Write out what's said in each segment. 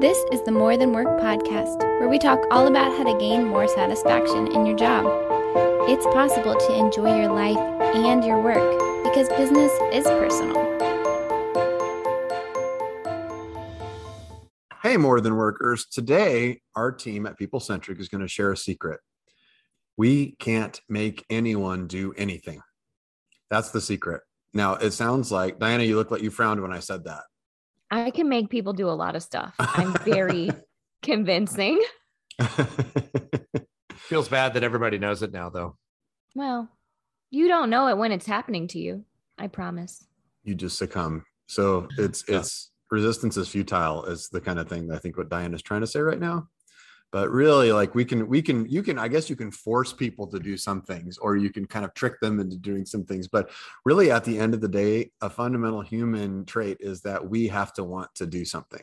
This is the More Than Work podcast, where we talk all about how to gain more satisfaction in your job. It's possible to enjoy your life and your work because business is personal. Hey, More Than Workers. Today, our team at People Centric is going to share a secret. We can't make anyone do anything. That's the secret. Now, it sounds like, Diana, you look like you frowned when I said that. I can make people do a lot of stuff. I'm very convincing. Feels bad that everybody knows it now, though. Well, you don't know it when it's happening to you. I promise. You just succumb. So it's Yeah. it's resistance is futile is the kind of thing that I think what Diane is trying to say right now. But really, like we can we can you can I guess you can force people to do some things, or you can kind of trick them into doing some things. But really, at the end of the day, a fundamental human trait is that we have to want to do something.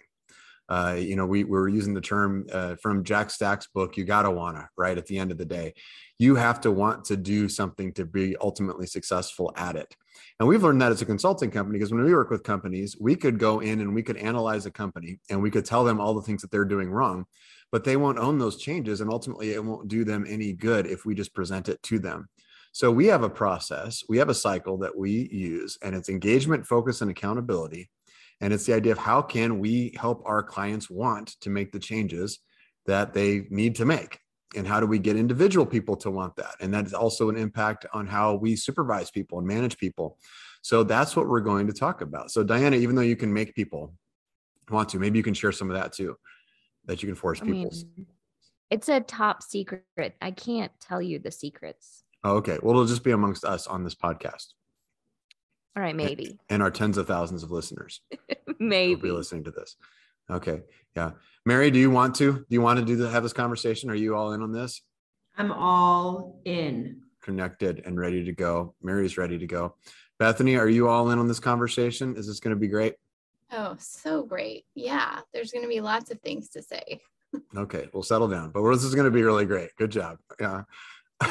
Uh, you know, we, we were using the term uh, from Jack Stack's book, you gotta wanna, right? At the end of the day, you have to want to do something to be ultimately successful at it. And we've learned that as a consulting company because when we work with companies, we could go in and we could analyze a company and we could tell them all the things that they're doing wrong, but they won't own those changes. And ultimately, it won't do them any good if we just present it to them. So we have a process, we have a cycle that we use, and it's engagement, focus, and accountability. And it's the idea of how can we help our clients want to make the changes that they need to make and how do we get individual people to want that and that is also an impact on how we supervise people and manage people so that's what we're going to talk about so diana even though you can make people want to maybe you can share some of that too that you can force I people mean, it's a top secret. I can't tell you the secrets. oh, okay well it'll just be amongst us on this podcast All right, maybe. and our tens of thousands of listeners will be maybe. listening to this okay yeah mary do you want to do you want to do the, have this conversation are you all in on this I'm all in. connected and ready to go mary's ready to go bethany are you all in on this conversation is this going to be great Oh, so great. Yeah, there's going to be lots of things to say. Okay, we'll settle down. But this is going to be really great. Good job. Yeah.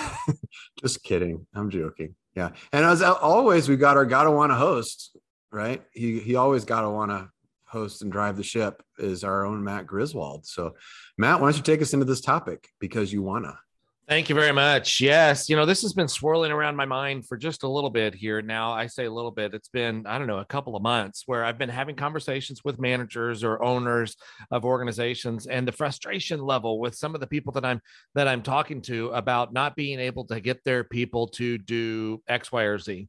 Just kidding. I'm joking. Yeah. And as always, we got our gotta wanna host, right? He he always gotta wanna host and drive the ship is our own Matt Griswold. So Matt, why don't you take us into this topic because you wanna. Thank you very much. Yes, you know, this has been swirling around my mind for just a little bit here. Now, I say a little bit, it's been, I don't know, a couple of months where I've been having conversations with managers or owners of organizations and the frustration level with some of the people that I'm that I'm talking to about not being able to get their people to do X, Y, or Z.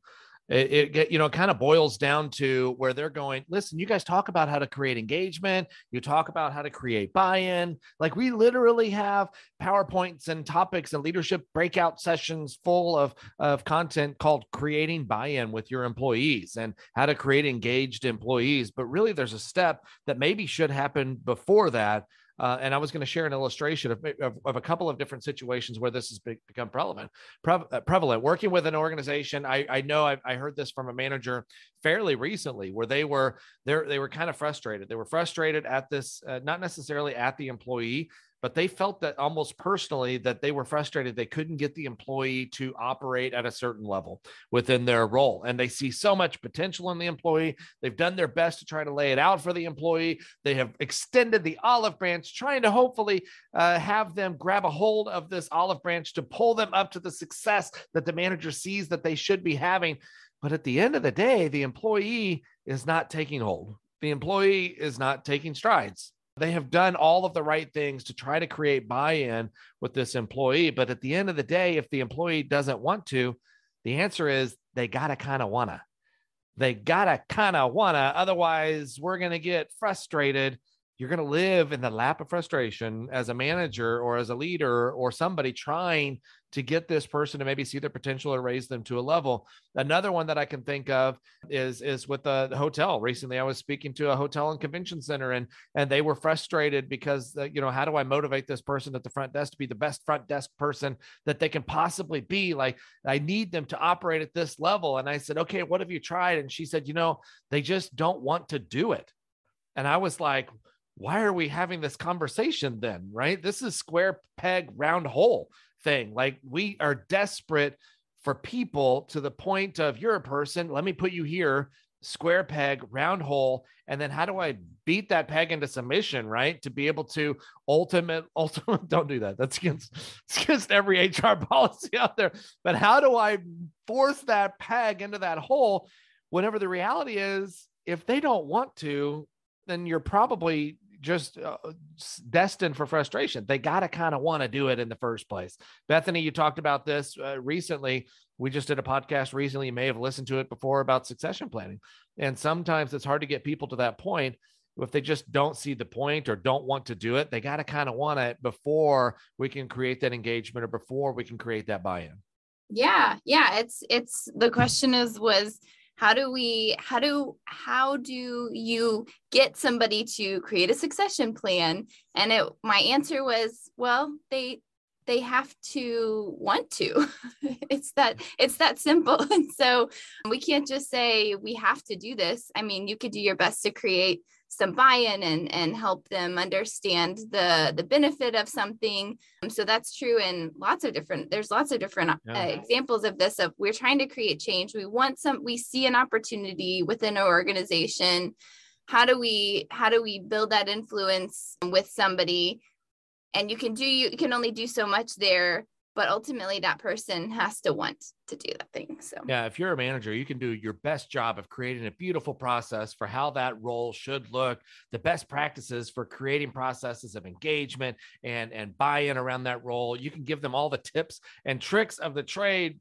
It, it you know kind of boils down to where they're going listen you guys talk about how to create engagement you talk about how to create buy-in like we literally have PowerPoints and topics and leadership breakout sessions full of, of content called creating buy-in with your employees and how to create engaged employees. But really, there's a step that maybe should happen before that. Uh, and I was going to share an illustration of, of, of a couple of different situations where this has be- become prevalent. Pre- uh, prevalent. Working with an organization, I, I know I, I heard this from a manager fairly recently, where they were they they were kind of frustrated. They were frustrated at this, uh, not necessarily at the employee, but they felt that almost personally that they were frustrated they couldn't get the employee to operate at a certain level within their role and they see so much potential in the employee. They've done their best to try to lay it out for the employee. They have extended the olive branch trying to hopefully uh, have them grab a hold of this olive branch to pull them up to the success that the manager sees that they should be having. But at the end of the day the employee is not taking hold. The employee is not taking strides they have done all of the right things to try to create buy-in with this employee but at the end of the day if the employee doesn't want to the answer is they gotta kind of wanna. They gotta kind of wanna otherwise we're gonna get frustrated. You're going to live in the lap of frustration as a manager or as a leader or somebody trying to get this person to maybe see their potential or raise them to a level. Another one that I can think of is is with a hotel. Recently, I was speaking to a hotel and convention center, and and they were frustrated because uh, you know how do I motivate this person at the front desk to be the best front desk person that they can possibly be? Like I need them to operate at this level. And I said, okay, what have you tried? And she said, you know, they just don't want to do it. And I was like, why are we having this conversation then? Right? This is square peg, round hole thing. Like we are desperate for people to the point of you're a person, let me put you here square peg, round hole, and then how do I beat that peg into submission, right? To be able to ultimate, ultimate, don't do that. That's against, it's against every HR policy out there. But how do I force that peg into that hole? Whenever the reality is, if they don't want to, then you're probably just uh, destined for frustration. They got to kind of want to do it in the first place. Bethany, you talked about this uh, recently. We just did a podcast recently. You may have listened to it before about succession planning. And sometimes it's hard to get people to that point if they just don't see the point or don't want to do it. They got to kind of want it before we can create that engagement or before we can create that buy in. Yeah, yeah. It's it's the question is was how do we how do how do you get somebody to create a succession plan? And it my answer was well they they have to want to. It's that it's that simple. And so we can't just say we have to do this. I mean you could do your best to create some buy-in and and help them understand the the benefit of something. Um, so that's true in lots of different there's lots of different uh, examples of this of we're trying to create change. We want some we see an opportunity within our organization. How do we how do we build that influence with somebody? And you can do you can only do so much there but ultimately that person has to want to do that thing so. Yeah if you're a manager you can do your best job of creating a beautiful process for how that role should look the best practices for creating processes of engagement and and buy-in around that role. You can give them all the tips and tricks of the trade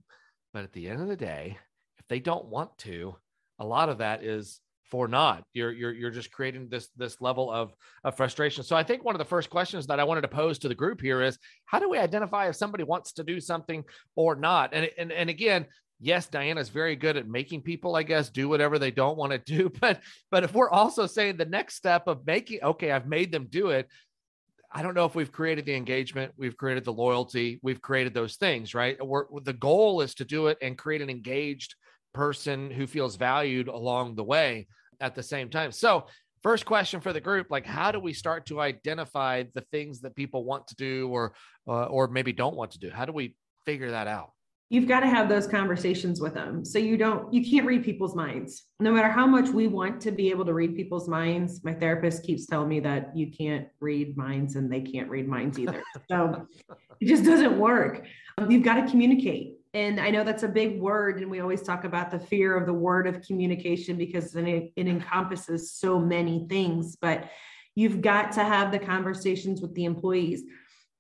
but at the end of the day if they don't want to a lot of that is for not you're you're you're just creating this this level of of frustration. So i think one of the first questions that i wanted to pose to the group here is how do we identify if somebody wants to do something or not? And and, and again yes diana's very good at making people i guess do whatever they don't want to do. But but if we're also saying the next step of making okay i've made them do it I don't know if we've created the engagement, we've created the loyalty, we've created those things, right? We're, the goal is to do it and create an engaged person who feels valued along the way at the same time. So, first question for the group like how do we start to identify the things that people want to do or uh, or maybe don't want to do how do we figure that out you've got to have those conversations with them so you don't you can't read people's minds no matter how much we want to be able to read people's minds my therapist keeps telling me that you can't read minds and they can't read minds either so it just doesn't work um, you've got to communicate and I know that's a big word, and we always talk about the fear of the word of communication because it, it encompasses so many things. But you've got to have the conversations with the employees.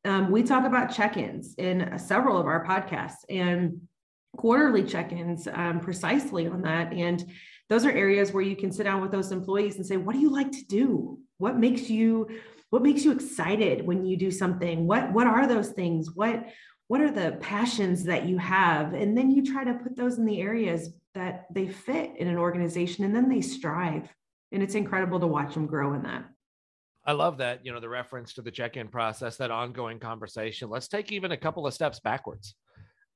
Um, we talk about check ins in several of our podcasts and quarterly check ins um, precisely on that. And those are areas where you can sit down with those employees and say, What do you like to do? What makes you what makes you excited when you do something? What what are those things? What what are the passions that you have? And then you try to put those in the areas that they fit in an organization and then they strive. And it's incredible to watch them grow in that I love that, you know, the reference to the check-in process, that ongoing conversation. Let's take even a couple of steps backwards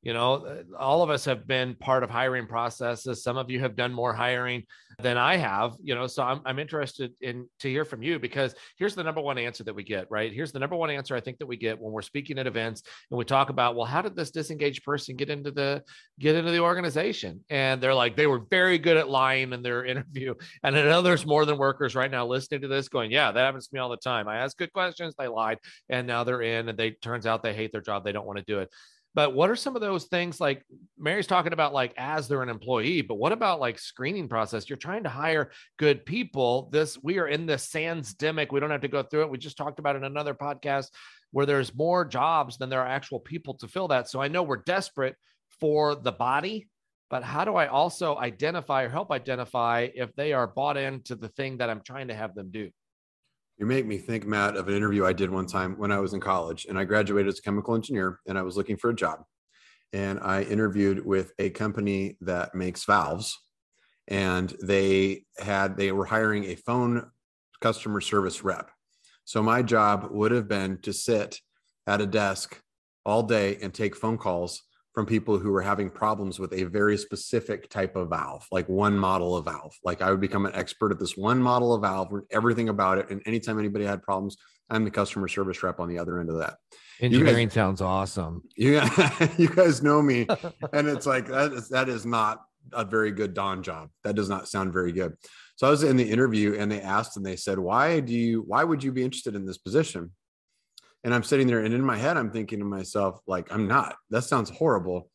you know uh, all of us have been part of hiring processes. Some of you have done more hiring than i have you know so i'm, I'm interested in to hear from you because here's the number one answer that we get right? Here's the number one answer i think that we get when we're speaking at events and we talk about well how did this disengaged person get into the get into the organization? And they're like they were very good at lying in their interview. And i know there's more than workers right now listening to this going yeah that happens to me all the time. I ask good questions they lied and now they're in and they turns out they hate their job they don't want to do it but what are some of those things like Mary's talking about like as they're an employee, but what about like screening process? You're trying to hire good people. This we are in the this sandsdemic. We don't have to go through it. We just talked about in another podcast where there's more jobs than there are actual people to fill that. So I know we're desperate for the body, but how do I also identify or help identify if they are bought into the thing that I'm trying to have them do? You make me think, Matt, of an interview I did one time when I was in college and I graduated as a chemical engineer and I was looking for a job. And I interviewed with a company that makes valves and they had, they were hiring a phone customer service rep. So my job would have been to sit at a desk all day and take phone calls from people who were having problems with a very specific type of valve, like one model of valve. Like I would become an expert at this one model of valve, everything about it. And anytime anybody had problems, I'm the customer service rep on the other end of that. Engineering guys, sounds awesome. Yeah, you guys know me, and it's like that is that is not a very good Don job. That does not sound very good. So I was in the interview and they asked and they said, why do you, why would you be interested in this position? And I'm sitting there and in my head, I'm thinking to myself, like, I'm not, that sounds horrible,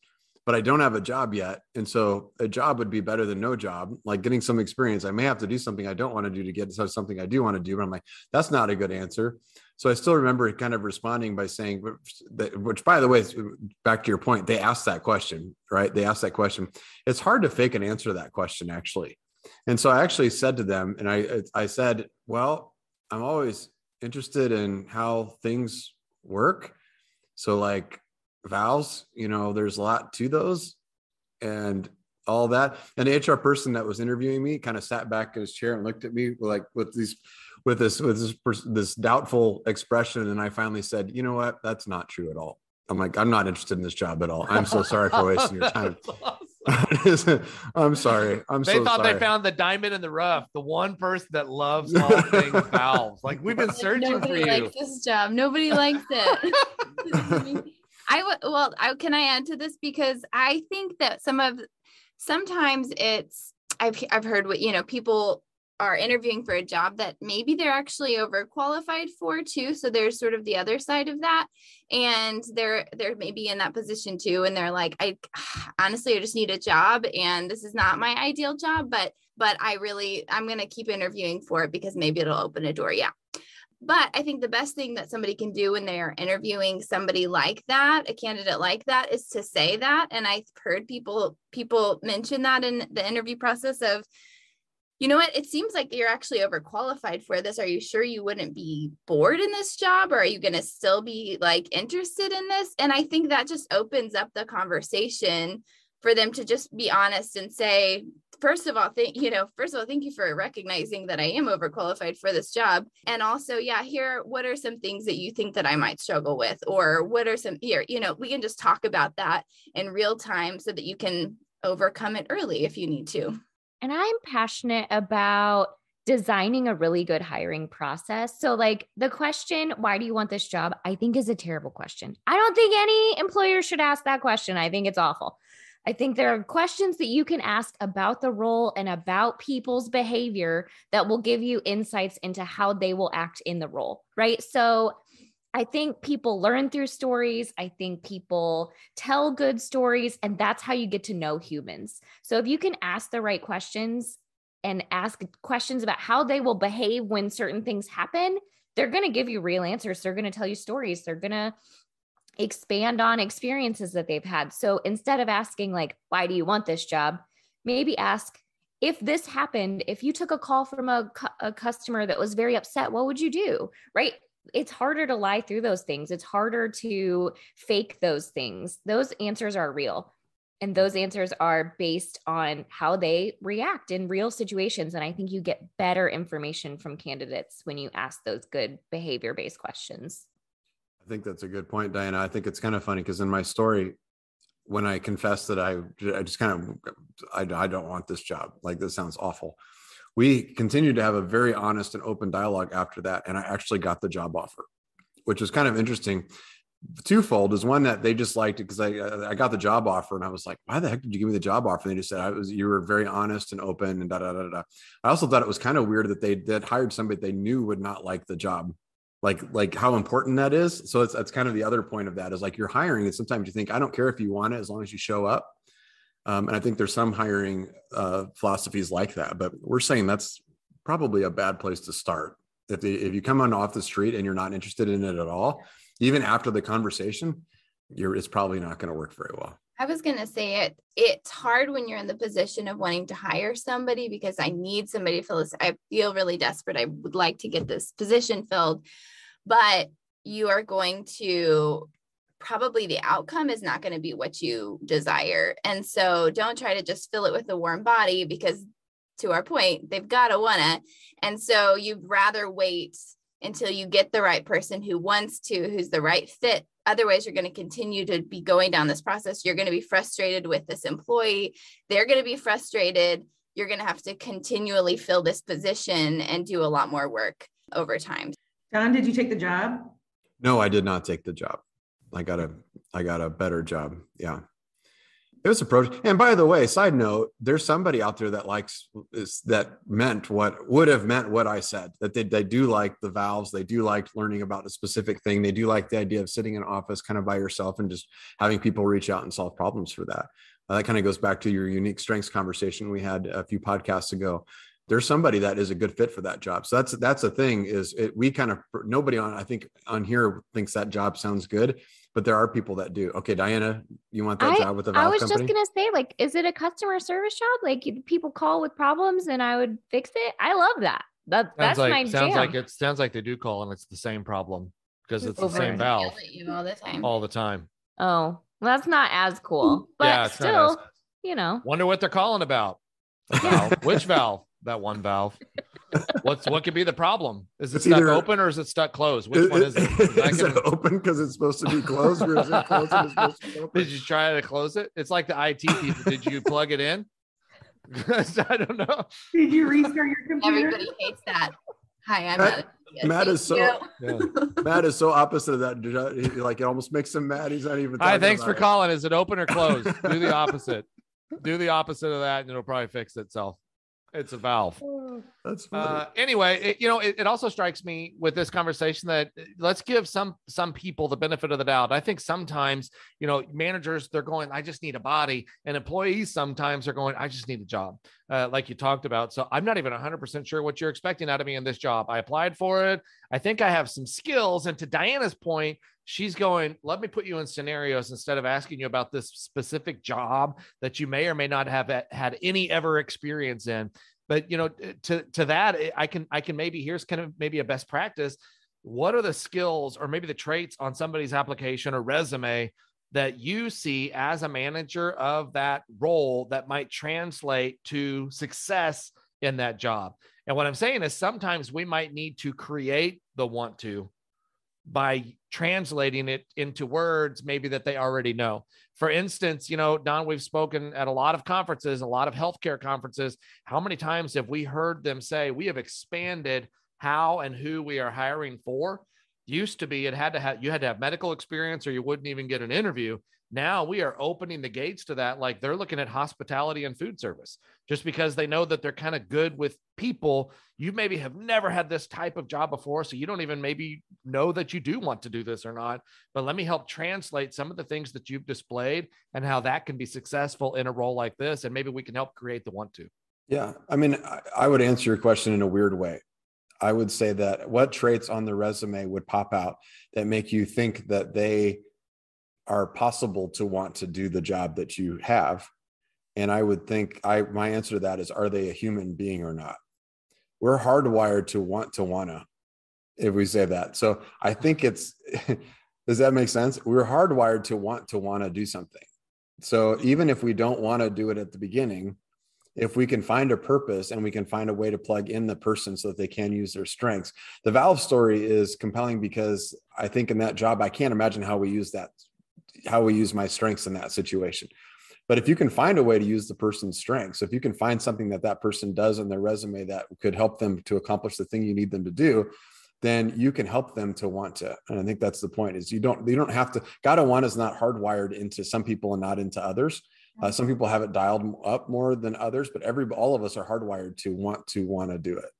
but I don't have a job yet. And so a job would be better than no job, like getting some experience. I may have to do something I don't want to do to get something I do want to do. But I'm like, that's not a good answer. So I still remember kind of responding by saying, which by the way, back to your point, they asked that question, right? They asked that question. It's hard to fake an answer to that question, actually. And so I actually said to them, and I, I said, well, I'm always interested in how things work. So like vows, you know, there's a lot to those and all that. And the HR person that was interviewing me kind of sat back in his chair and looked at me like with these with this with this this doubtful expression. And i finally said you know what? That's not true at all. I'm like i'm not interested in this job at all. I'm so sorry for wasting your time I'm sorry. I'm sorry. they so thought sorry. they found the diamond in the rough, the one person that loves all things valves. Like we've been searching Nobody for you. likes this job. Nobody likes it. I would well, I, can I add to this because I think that some of sometimes it's I've I've heard what you know people are interviewing for a job that maybe they're actually overqualified for too so there's sort of the other side of that. And they're they're maybe in that position too and they're like i honestly i just need a job and this is not my ideal job but but i really i'm going to keep interviewing for it because maybe it'll open a door yeah. But i think the best thing that somebody can do when they are interviewing somebody like that a candidate like that is to say that. And i've heard people people mention that in the interview process of you know what? It seems like you're actually overqualified for this. Are you sure you wouldn't be bored in this job or are you going to still be like interested in this? And I think that just opens up the conversation for them to just be honest and say, first of all, thank you know, first of all, thank you for recognizing that I am overqualified for this job. And also, yeah, here, what are some things that you think that I might struggle with? Or what are some here, you know, we can just talk about that in real time so that you can overcome it early if you need to. And I'm passionate about designing a really good hiring process. So, like the question, why do you want this job? I think is a terrible question. I don't think any employer should ask that question. I think it's awful. I think there are questions that you can ask about the role and about people's behavior that will give you insights into how they will act in the role, right? So, I think people learn through stories. I think people tell good stories, and that's how you get to know humans. So if you can ask the right questions and ask questions about how they will behave when certain things happen, they're going to give you real answers. They're going to tell you stories. They're going to expand on experiences that they've had. So instead of asking, like, why do you want this job? Maybe ask, if this happened, if you took a call from a, a customer that was very upset, what would you do? Right it's harder to lie through those things. It's harder to fake those things. Those answers are real. And those answers are based on how they react in real situations. And I think you get better information from candidates when you ask those good behavior based questions. I think that's a good point, Diana. I think it's kind of funny because in my story, when I confessed that I, I just kind of, I, I don't want this job. Like this sounds awful we continued to have a very honest and open dialogue after that. And I actually got the job offer, which was kind of interesting. Twofold is one that they just liked it because I I got the job offer and I was like, why the heck did you give me the job offer? And they just said I was you were very honest and open and da da da da. I also thought it was kind of weird that they that hired somebody they knew would not like the job like like how important that is so that's kind of the other point of that is like you're hiring and sometimes you think i don't care if you want it as long as you show up um, and I think there's some hiring uh, philosophies like that, but we're saying that's probably a bad place to start. If, if you come on off the street and you're not interested in it at all, even after the conversation, you're, it's probably not going to work very well. I was going to say it. It's hard when you're in the position of wanting to hire somebody because I need somebody to fill this. I feel really desperate. I would like to get this position filled, but you are going to probably the outcome is not going to be what you desire. And so don't try to just fill it with a warm body because to our point, they've got to wanna. And so you'd rather wait until you get the right person who wants to, who's the right fit. Otherwise, you're going to continue to be going down this process. You're going to be frustrated with this employee. They're going to be frustrated. You're going to have to continually fill this position and do a lot more work over time. Don, did you take the job? No, I did not take the job. I got a I got a better job. Yeah. it was approach. And by the way, side note, there's somebody out there that likes is that meant what would have meant what I said. That they, they do like the valves, they do like learning about a specific thing, they do like the idea of sitting in office kind of by yourself and just having people reach out and solve problems for that. Uh, that kind of goes back to your unique strengths conversation we had a few podcasts ago. There's somebody that is a good fit for that job. So that's that's a thing. Is it, we kind of nobody on I think on here thinks that job sounds good but there are people that do. Okay, Diana, you want that I, job with the valve I was company? just gonna say, like, is it a customer service job? Like people call with problems and I would fix it. I love that. That Sounds that's like my sounds jam. like it sounds like they do call and it's the same problem because it's the same valve you all the time. all the time. oh, well, that's not as cool, but yeah, still, as, you know, wonder what they're calling about. A valve. Which valve? That one valve. What's what could be the problem? Is it It's stuck either- open or is it stuck closed? Which one is it? I is can- it open because it's supposed to be closed, or is it closed and it's supposed to be open? Did you try to close it? It's like the IT people. Did you plug it in? I don't know. Did you restart your computer? Everybody hates that. Hi, I'm Matt- Matt. Yes, Matt is so- Yeah. Matt is so opposite of that. Like it almost makes him mad. He's not even. Hi, talking thanks for it. calling. Is it open or closed? Do the opposite. Do the opposite of that, and it'll probably fix itself. It's a valve. That's funny. Uh, anyway, it, you know, it, it also strikes me with this conversation that uh, let's give some some people the benefit of the doubt. I think sometimes, you know, managers they're going, I just need a body, and employees sometimes are going, I just need a job, uh, like you talked about. So I'm not even 100 percent sure what you're expecting out of me in this job. I applied for it. I think I have some skills, and to Diana's point, she's going, let me put you in scenarios instead of asking you about this specific job that you may or may not have had any ever experience in. But you know to to that eh, i can i can maybe here's kind of maybe a best practice. What are the skills or maybe the traits on somebody's application or resume that you see as a manager of that role that might translate to success in that job? And what i'm saying is sometimes we might need to create the want to by translating it into words maybe that they already know. For instance, you know, Don, we've spoken at a lot of conferences, a lot of healthcare conferences. How many times have we heard them say we have expanded how and who we are hiring for? Used to be it had to have you had to have medical experience or you wouldn't even get an interview. Now we are opening the gates to that. Like they're looking at hospitality and food service just because they know that they're kind of good with people. You maybe have never had this type of job before. So you don't even maybe know that you do want to do this or not. But let me help translate some of the things that you've displayed and how that can be successful in a role like this. And maybe we can help create the want to. Yeah. I mean, I, I would answer your question in a weird way. I would say that what traits on the resume would pop out that make you think that they are possible to want to do the job that you have? And I would think I my answer to that is are they a human being or not? We're hardwired to want to wanna, if we say that. So I think it's does that make sense? We're hardwired to want to want to do something. So even if we don't want to do it at the beginning, if we can find a purpose and we can find a way to plug in the person so that they can use their strengths. The valve story is compelling because I think in that job, I can't imagine how we use that, how we use my strengths in that situation. But if you can find a way to use the person's strengths, if you can find something that that person does in their resume that could help them to accomplish the thing you need them to do, then you can help them to want to. And I think that's the point is you don't, you don't have to, gotta want is not hardwired into some people and not into others. Uh, some people have it dialed up more than others, but every all of us are hardwired to want to want to do it.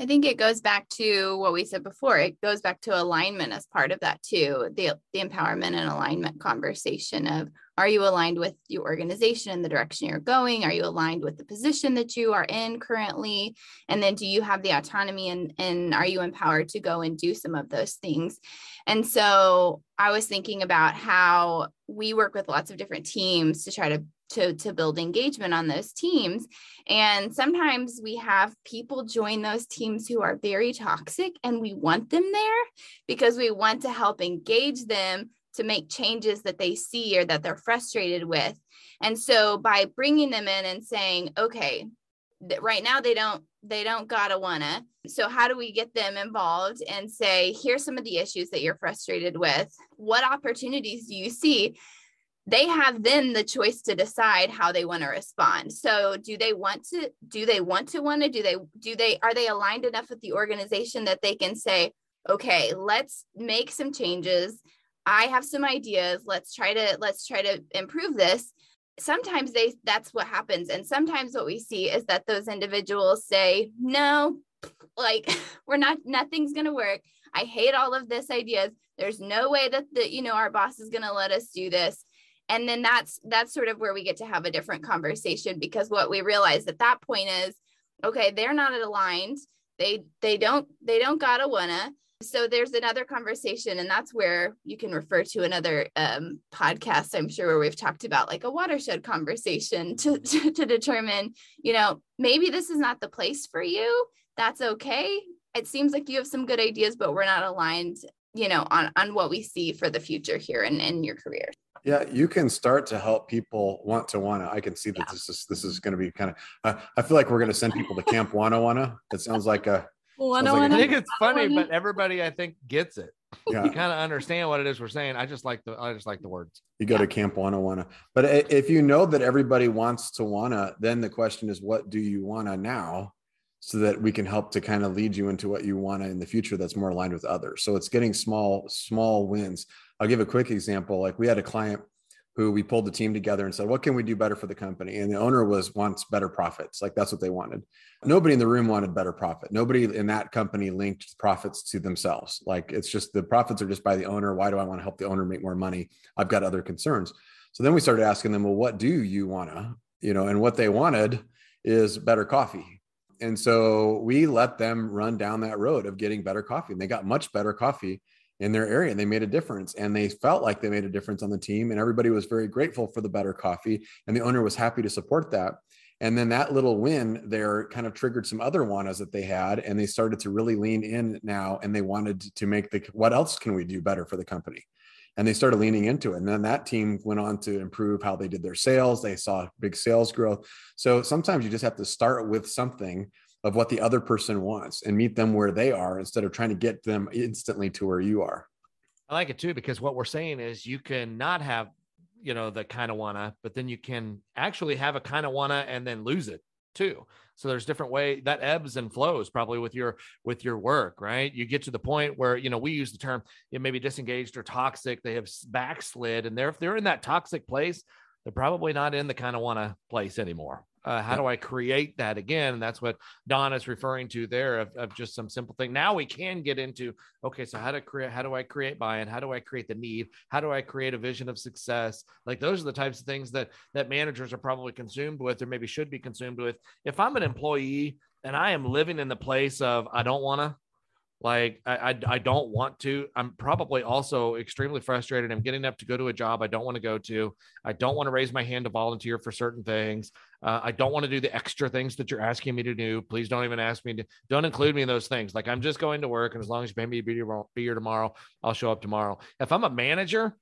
I think it goes back to what we said before. It goes back to alignment as part of that too. The the empowerment and alignment conversation of are you aligned with your organization and the direction you're going? Are you aligned with the position that you are in currently? And then do you have the autonomy and and are you empowered to go and do some of those things? And so I was thinking about how we work with lots of different teams to try to to, to build engagement on those teams. And sometimes we have people join those teams who are very toxic and we want them there because we want to help engage them to make changes that they see or that they're frustrated with. And so by bringing them in and saying, okay, right now they don't they don't gotta wanna so how do we get them involved and say here's some of the issues that you're frustrated with what opportunities do you see they have then the choice to decide how they want to respond. So do they want to do they want to want to do they do they are they aligned enough with the organization that they can say okay let's make some changes. I have some ideas. Let's try to let's try to improve this. Sometimes they that's what happens. And sometimes what we see is that those individuals say no like we're not nothing's going to work. I hate all of this ideas. There's no way that the you know our boss is going to let us do this and then that's that's sort of where we get to have a different conversation because what we realize at that point is okay they're not aligned. They they don't they don't gotta wanna so there's another conversation and that's where you can refer to another um, podcast i'm sure where we've talked about like a watershed conversation to, to, to determine you know maybe this is not the place for you. That's okay. It seems like you have some good ideas but we're not aligned you know on on what we see for the future here in, in your career yeah you can start to help people want to wanna i can see that yeah. this is this is going to be kind of uh, i feel like we're going to send people to camp wanna wanna it sounds like a wanna, like wanna, I think it's funny, but everybody I think gets it. Yeah. You kind of understand what it is we're saying. I just like the I just like the words. You go yeah. to camp wanna wanna. But if you know that everybody wants to wanna, then the question is what do you wanna now? So that we can help to kind of lead you into what you wanna in the future that's more aligned with others. So it's getting small, small wins. I'll give a quick example. Like we had a client who we pulled the team together and said, what can we do better for the company? And the owner was wants better profits. Like that's what they wanted. Nobody in the room wanted better profit. Nobody in that company linked profits to themselves. Like it's just the profits are just by the owner. Why do I want to help the owner make more money? I've got other concerns. So then we started asking them, well, what do you want to, you know, and what they wanted is better coffee. And so we let them run down that road of getting better coffee. And they got much better coffee in their area and they made a difference and they felt like they made a difference on the team and everybody was very grateful for the better coffee and the owner was happy to support that. And then that little win there kind of triggered some other wannas that they had and they started to really lean in now and they wanted to make the what else can we do better for the company? And they started leaning into it and then that team went on to improve how they did their sales they saw big sales growth. So sometimes you just have to start with something of what the other person wants and meet them where they are instead of trying to get them instantly to where you are. I like it too because what we're saying is you can not have, you know, the kind of wanna, but then you can actually have a kind of wanna and then lose it too. So there's different way that ebbs and flows probably with your with your work, right? You get to the point where you know we use the term it may be disengaged or toxic. They have backslid, and they're if they're in that toxic place, they're probably not in the kind of wanna place anymore, uh, how do I create that again? And that's what Don is referring to there of, of just some simple thing. Now we can get into okay, so how to create, how do I create buy-in? How do I create the need? How do I create a vision of success? Like those are the types of things that that managers are probably consumed with, or maybe should be consumed with. If I'm an employee and I am living in the place of I don't want to, like I, I, I don't want to. I'm probably also extremely frustrated. I'm getting up to go to a job I don't want to go to. I don't want to raise my hand to volunteer for certain things. Uh, I don't want to do the extra things that you're asking me to do. Please don't even ask me to. Don't include me in those things. Like I'm just going to work, and as long as you pay me to be here, tomorrow, I'll show up tomorrow. If I'm a manager,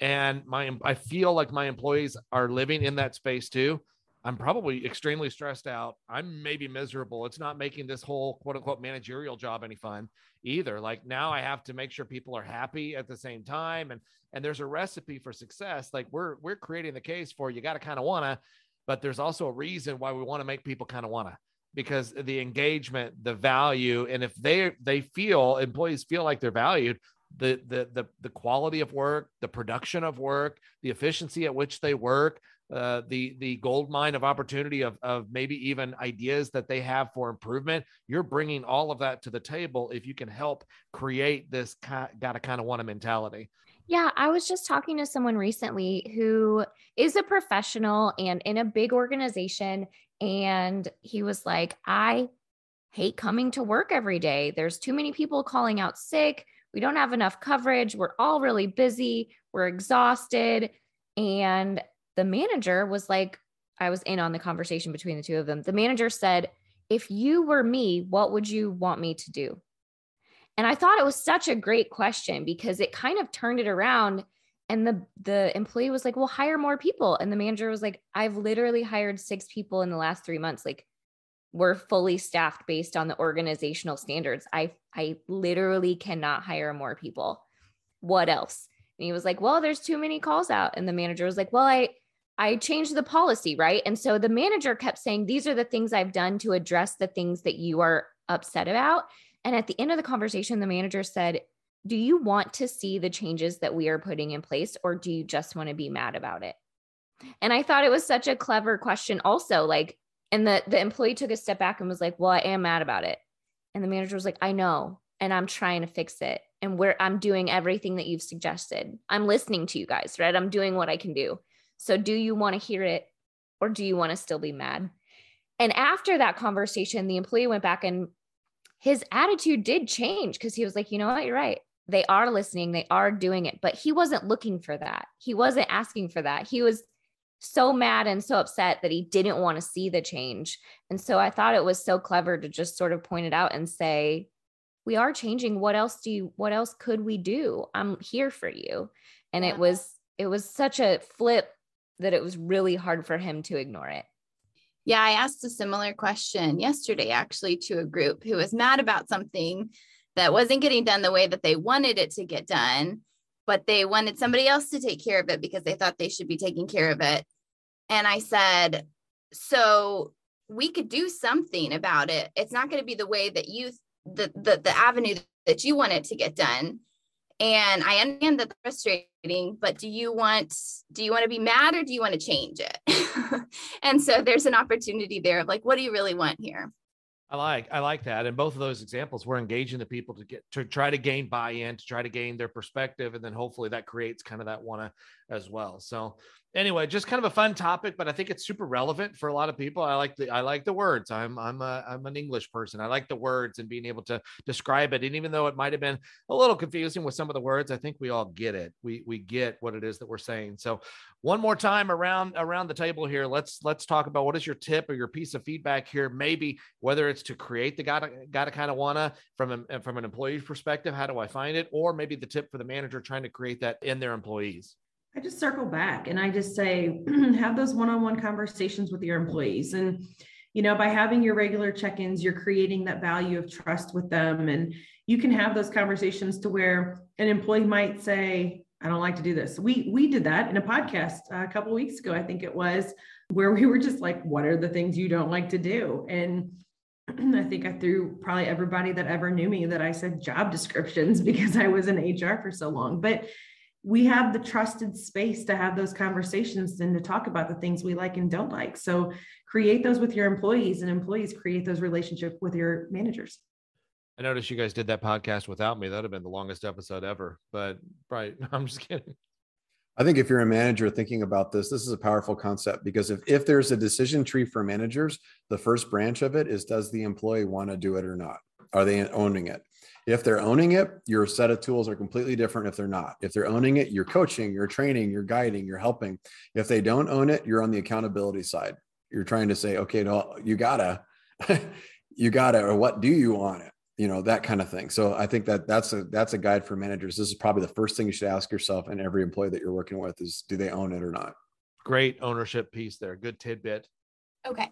and my I feel like my employees are living in that space too. I'm probably extremely stressed out. I'm maybe miserable. It's not making this whole quote unquote managerial job any fun either. Like now I have to make sure people are happy at the same time. And and there's a recipe for success. Like we're we're creating the case for you gotta kind of wanna, but there's also a reason why we want to make people kind of wanna because the engagement, the value, and if they they feel employees feel like they're valued, the the the the quality of work, the production of work, the efficiency at which they work, uh, the the gold mine of opportunity of of maybe even ideas that they have for improvement. You're bringing all of that to the table if you can help create this kind, gotta kind of want a mentality. Yeah, I was just talking to someone recently who is a professional and in a big organization, and he was like, "I hate coming to work every day. There's too many people calling out sick." We don't have enough coverage. We're all really busy. We're exhausted. And the manager was like, I was in on the conversation between the two of them. The manager said, If you were me, what would you want me to do? And I thought it was such a great question because it kind of turned it around. And the, the employee was like, Well, hire more people. And the manager was like, I've literally hired six people in the last three months. Like, we're fully staffed based on the organizational standards. I I literally cannot hire more people. What else? And he was like, "Well, there's too many calls out." And the manager was like, "Well, I I changed the policy, right? And so the manager kept saying, These are the things I've done to address the things that you are upset about. And at the end of the conversation, the manager said, Do you want to see the changes that we are putting in place, or do you just want to be mad about it? And I thought it was such a clever question, also. Like, and the, the employee took a step back and was like, Well, I am mad about it. And the manager was like, I know, and I'm trying to fix it. And where I'm doing everything that you've suggested. I'm listening to you guys, right? I'm doing what I can do. So, do you want to hear it or do you want to still be mad? And after that conversation, the employee went back and his attitude did change because he was like, you know what, you're right. They are listening, they are doing it, but he wasn't looking for that. He wasn't asking for that. He was so mad and so upset that he didn't want to see the change. And so I thought it was so clever to just sort of point it out and say, we are changing. What else do you, what else could we do? I'm here for you. And yeah. it was, it was such a flip that it was really hard for him to ignore it. Yeah, I asked a similar question yesterday, actually, to a group who was mad about something that wasn't getting done the way that they wanted it to get done, but they wanted somebody else to take care of it because they thought they should be taking care of it. And I said, So we could do something about it. It's not going to be the way that you, the, the, the avenue that you want it to get done and i understand that frustrating but do you want do you want to be mad or do you want to change it and so there's an opportunity there of like what do you really want here I like I like that. And both of those examples, we're engaging the people to get to try to gain buy-in, to try to gain their perspective, and then hopefully that creates kind of that one as well. So anyway, just kind of a fun topic, but I think it's super relevant for a lot of people. I like the I like the words. I'm I'm a I'm an English person. I like the words and being able to describe it. And even though it might have been a little confusing with some of the words, I think we all get it. We we get what it is that we're saying. So one more time around around the table here, let's let's talk about what is your tip or your piece of feedback here. Maybe whether it's to create the gotta gotta kind of wanna from a, from an employee perspective, how do I find it? Or maybe the tip for the manager trying to create that in their employees. I just circle back and I just say, have those one on one conversations with your employees. And, you know, by having your regular check ins, you're creating that value of trust with them. And you can have those conversations to where an employee might say, I don't like to do this. We we did that in a podcast uh, a couple weeks ago, I think it was, where we were just like, what are the things you don't like to do? And I think I threw probably everybody that ever knew me that I said job descriptions because I was in HR for so long. But we have the trusted space to have those conversations and to talk about the things we like and don't like. So create those with your employees and employees create those relationships with your managers. I noticed you guys did that podcast without me. That'd have been the longest episode ever. But right, I'm just kidding. I think if you're a manager thinking about this, this is a powerful concept because if, if there's a decision tree for managers, the first branch of it is does the employee want to do it or not? Are they owning it? If they're owning it, your set of tools are completely different if they're not. If they're owning it, you're coaching, you're training, you're guiding, you're helping. If they don't own it, you're on the accountability side. You're trying to say, okay, no, you gotta, you gotta, or what do you want it? You know, that kind of thing. So I think that that's a that's a guide for managers. This is probably the first thing you should ask yourself and every employee that you're working with is do they own it or not? Great ownership piece there. Good tidbit. Okay.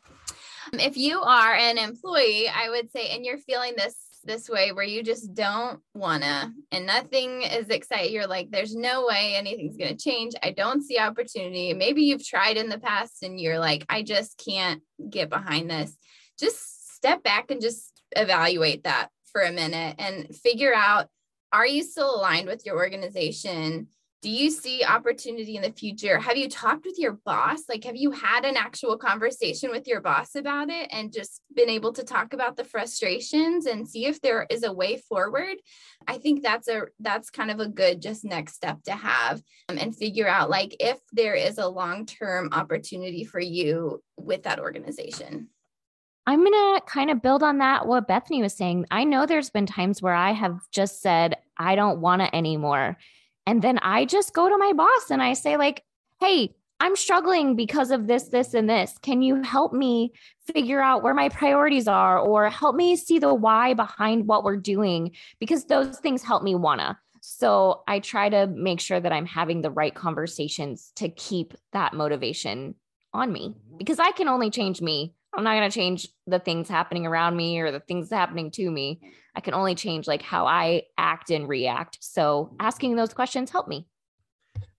Um, if you are an employee, I would say, and you're feeling this this way where you just don't wanna and nothing is exciting you're like there's no way anything's to change. I don't see opportunity. Maybe you've tried in the past and you're like i just can't get behind this. Just step back and just evaluate that for a minute and figure out are you still aligned with your organization do you see opportunity in the future have you talked with your boss like have you had an actual conversation with your boss about it and just been able to talk about the frustrations and see if there is a way forward i think that's a that's kind of a good just next step to have um, and figure out like if there is a long-term opportunity for you with that organization I'm going to kind of build on that, what Bethany was saying. I know there's been times where I have just said, I don't want it anymore. And then I just go to my boss and I say, like, hey, I'm struggling because of this, this, and this. Can you help me figure out where my priorities are or help me see the why behind what we're doing? Because those things help me wanna. So I try to make sure that I'm having the right conversations to keep that motivation on me because I can only change me. I'm not going to change the things happening around me or the things happening to me. I can only change like how I act and react. So asking those questions help me.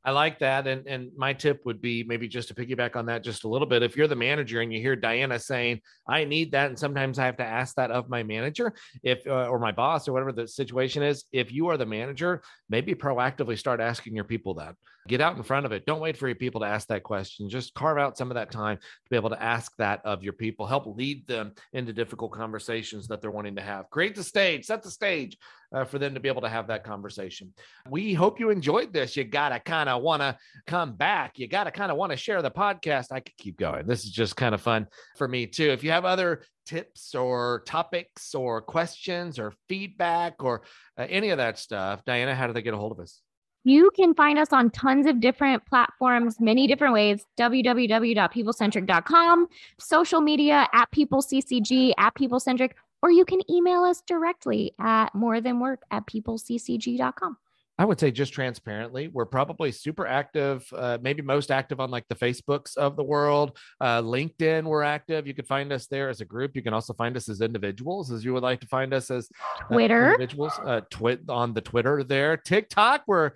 I like that. And, and my tip would be maybe just to piggyback on that just a little bit. If you're the manager and you hear Diana saying, I need that, and sometimes I have to ask that of my manager, if uh, or my boss or whatever the situation is, if you are the manager, maybe proactively start asking your people that. Get out in front of it. Don't wait for your people to ask that question. Just carve out some of that time to be able to ask that of your people. Help lead them into difficult conversations that they're wanting to have. Create the stage, set the stage uh, for them to be able to have that conversation. We hope you enjoyed this. You got to kind of want to come back. You got to kind of want to share the podcast. I could keep going. This is just kind of fun for me too. If you have other tips or topics or questions or feedback or uh, any of that stuff, Diana, how do they get a hold of us? You can find us on tons of different platforms, many different ways. www.peoplecentric.com, social media at peopleccg, at peoplecentric, or you can email us directly at more than work at peopleccg.com. I would say just transparently, we're probably super active, uh, maybe most active on like the Facebooks of the world. Uh, LinkedIn, we're active. You can find us there as a group. You can also find us as individuals, as you would like to find us as uh, Twitter individuals. Uh, twit on the Twitter there. TikTok, we're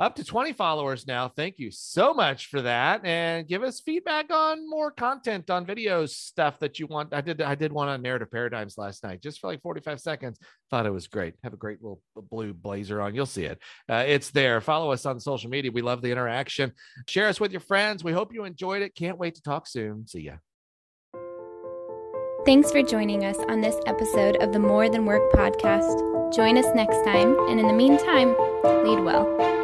up to 20 followers now. Thank you so much for that. And give us feedback on more content on videos, stuff that you want. I did I did one on narrative paradigms last night, just for like 45 seconds. Thought it was great. Have a great little blue blazer on. You'll see it. Uh, it's there. Follow us on social media. We love the interaction. Share us with your friends. We hope you enjoyed it. Can't wait to talk soon. See ya. Thanks for joining us on this episode of the More Than Work podcast. Join us next time, and in the meantime, lead well.